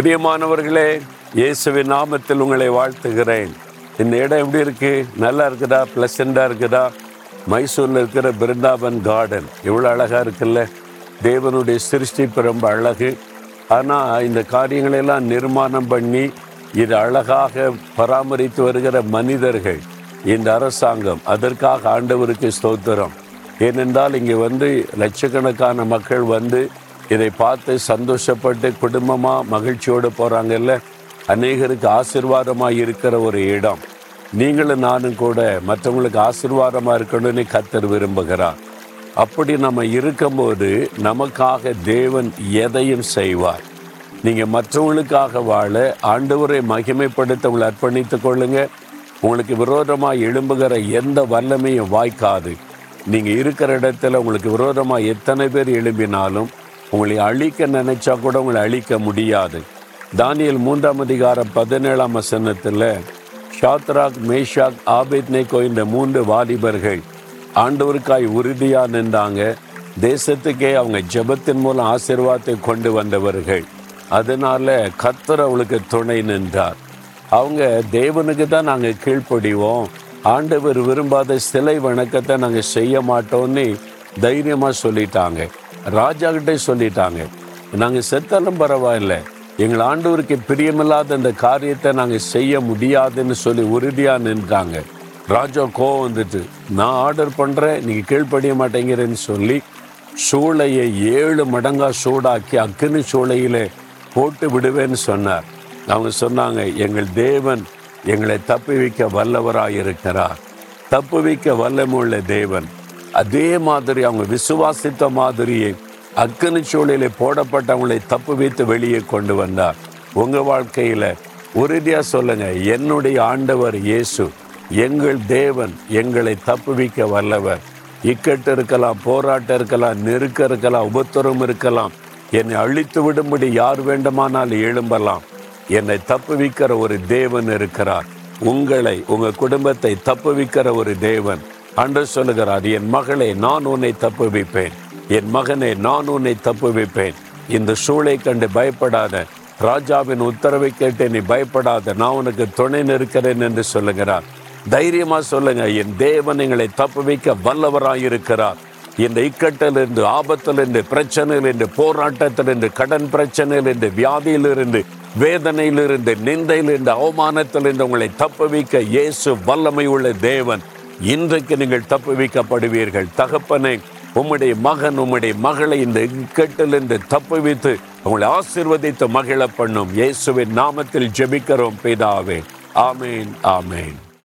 பிரியமானவர்களே இயேசுவின் நாமத்தில் உங்களை வாழ்த்துகிறேன். இந்த இடம் எப்படி இருக்கு? நல்லா இருக்குதா? பிளசண்டா இருக்குதா? மைசூர்ல இருக்கிற பிருந்தாவன் கார்டன் இவ்வளோ அழகா இருக்குல்ல? தேவனுடைய சிருஷ்டிப்பு ரொம்ப அழகு. ஆனால் இந்த காரியங்களெல்லாம் நிர்மாணம் பண்ணி இது அழகாக பராமரித்து வருகிற மனிதர்கள் இந்த அரசாங்கம். அதற்காக ஆண்டவருக்கு ஸ்தோத்திரம். ஏனென்றால் இங்கே வந்து லட்சக்கணக்கான மக்கள் வந்து இதை பார்த்து சந்தோஷப்பட்டு குடும்பமாக மகிழ்ச்சியோடு போகிறாங்கல்ல அநேகருக்கு ஆசீர்வாதமாக இருக்கிற ஒரு இடம். நீங்களும் நானும் கூட மற்றவங்களுக்கு ஆசீர்வாதமாக இருக்கணும்னு கத்தர் விரும்புகிறார். அப்படி நம்ம இருக்கும்போது நமக்காக தேவன் எதையும் செய்வார். நீங்கள் மற்றவங்களுக்காக வாழ ஆண்டவரை மகிமைப்படுத்த உங்களை அர்ப்பணித்து கொள்ளுங்க. உங்களுக்கு விரோதமாக எழும்புகிற எந்த வல்லமையும் வாய்க்காது. நீங்கள் இருக்கிற இடத்துல உங்களுக்கு விரோதமாக எத்தனை பேர் எழும்பினாலும் உங்களை அழிக்க நினைச்சா கூட உங்களை அழிக்க முடியாது. தானியல் மூன்றாம் அதிகாரம் பதினேழாம் வசனத்தில் ஷாத்ராக் மேஷாக் ஆபேத்னேகோ இந்த மூன்று வாலிபர்கள் ஆண்டவருக்காய் உறுதியாக நின்றாங்க. தேசத்துக்கே அவங்க ஜெபத்தின் மூலம் ஆசிர்வாதத்தை கொண்டு வந்தவர்கள். அதனால கத்தர் அவளுக்கு துணை நின்றார். அவங்க தேவனுக்கு தான் நாங்கள் கீழ்ப்படிவோம். ஆண்டவர் விரும்பாத சிலை வணக்கத்தை நாங்கள் செய்ய மாட்டோம்னு தைரியமாக சொல்லிட்டாங்க. ராஜா கிட்டே சொல்லிட்டாங்க. நாங்கள் செத்தாலும் பரவாயில்ல. எங்கள் ஆண்டவருக்கு பிரியமில்லாத இந்த காரியத்தை நாங்கள் செய்ய முடியாதுன்னு சொல்லி உறுதியாக நின்றாங்க. ராஜா கோவம் வந்துட்டு நான் ஆர்டர் பண்ணுறேன் நீங்கள் கீழ்ப்படிய மாட்டேங்கிறேன்னு சொல்லி சூளையை ஏழு மடங்கா சூடாக்கி அக்கினி சூளையில் போட்டு விடுவேன்னு சொன்னார். அவங்க சொன்னாங்க எங்கள் தேவன் எங்களை தப்புவிக்க வல்லவராக இருக்கிறார் தப்புவிக்க வல்லமுள்ள தேவன். அதே மாதிரி அவங்க விசுவாசித்த மாதிரியே அக்கினி சூழலை போடப்பட்டவங்களை தப்பு வைத்து வெளியே கொண்டு வந்தார். உங்க வாழ்க்கையில உறுதியா சொல்லுங்க என்னுடைய ஆண்டவர் இயேசு எங்கள் தேவன் எங்களை தப்புவிக்க வல்லவர். இக்கட்டு இருக்கலாம் போராட்டம் இருக்கலாம் நெருக்கம் இருக்கலாம் உபத்திரம் இருக்கலாம். என்னை அழித்து விடும்படி யார் வேண்டுமானால் எழும்பலாம். என்னை தப்புவிக்கிற ஒரு தேவன் இருக்கிறார். உங்களை உங்க குடும்பத்தை தப்புவிக்கிற ஒரு தேவன். அன்று சொல்லுகிறார் என் மகளே நான் உன்னை தப்பு வைப்பேன் என் மகனே நான் உன்னை தப்பு வைப்பேன் இந்த சூளை கண்டு பயப்படாத ராஜாவின் உத்தரவை கேட்டு நீ பயப்படாத நான் உனக்கு துணை நிற்கிறேன் என்று சொல்லுகிறார். தைரியமா சொல்லுங்க என் தேவன் எங்களை தப்பு வைக்க வல்லவராயிருக்கிறார். இந்த இக்கட்டிலிருந்து ஆபத்திலிருந்து பிரச்சனையிலிருந்து போராட்டத்திலிருந்து கடன் பிரச்சனையிலிருந்து வியாதியிலிருந்து வேதனையிலிருந்து நிந்தையிலிருந்து அவமானத்திலிருந்து உங்களை தப்புவிக்க இயேசு வல்லமை உள்ள தேவன். இன்றைக்கு நீங்கள் தப்புவிக்கப்படுவீர்கள் தகப்பனை உம்முடைய மகன் உம்முடைய மகளை இந்த இக்கட்டிலிருந்து தப்புவித்து உங்களை ஆசிர்வதித்து மகிழ பண்ணும். இயேசுவின் நாமத்தில் ஜெபிக்கிறோம் பிதாவே. ஆமேன் ஆமேன்.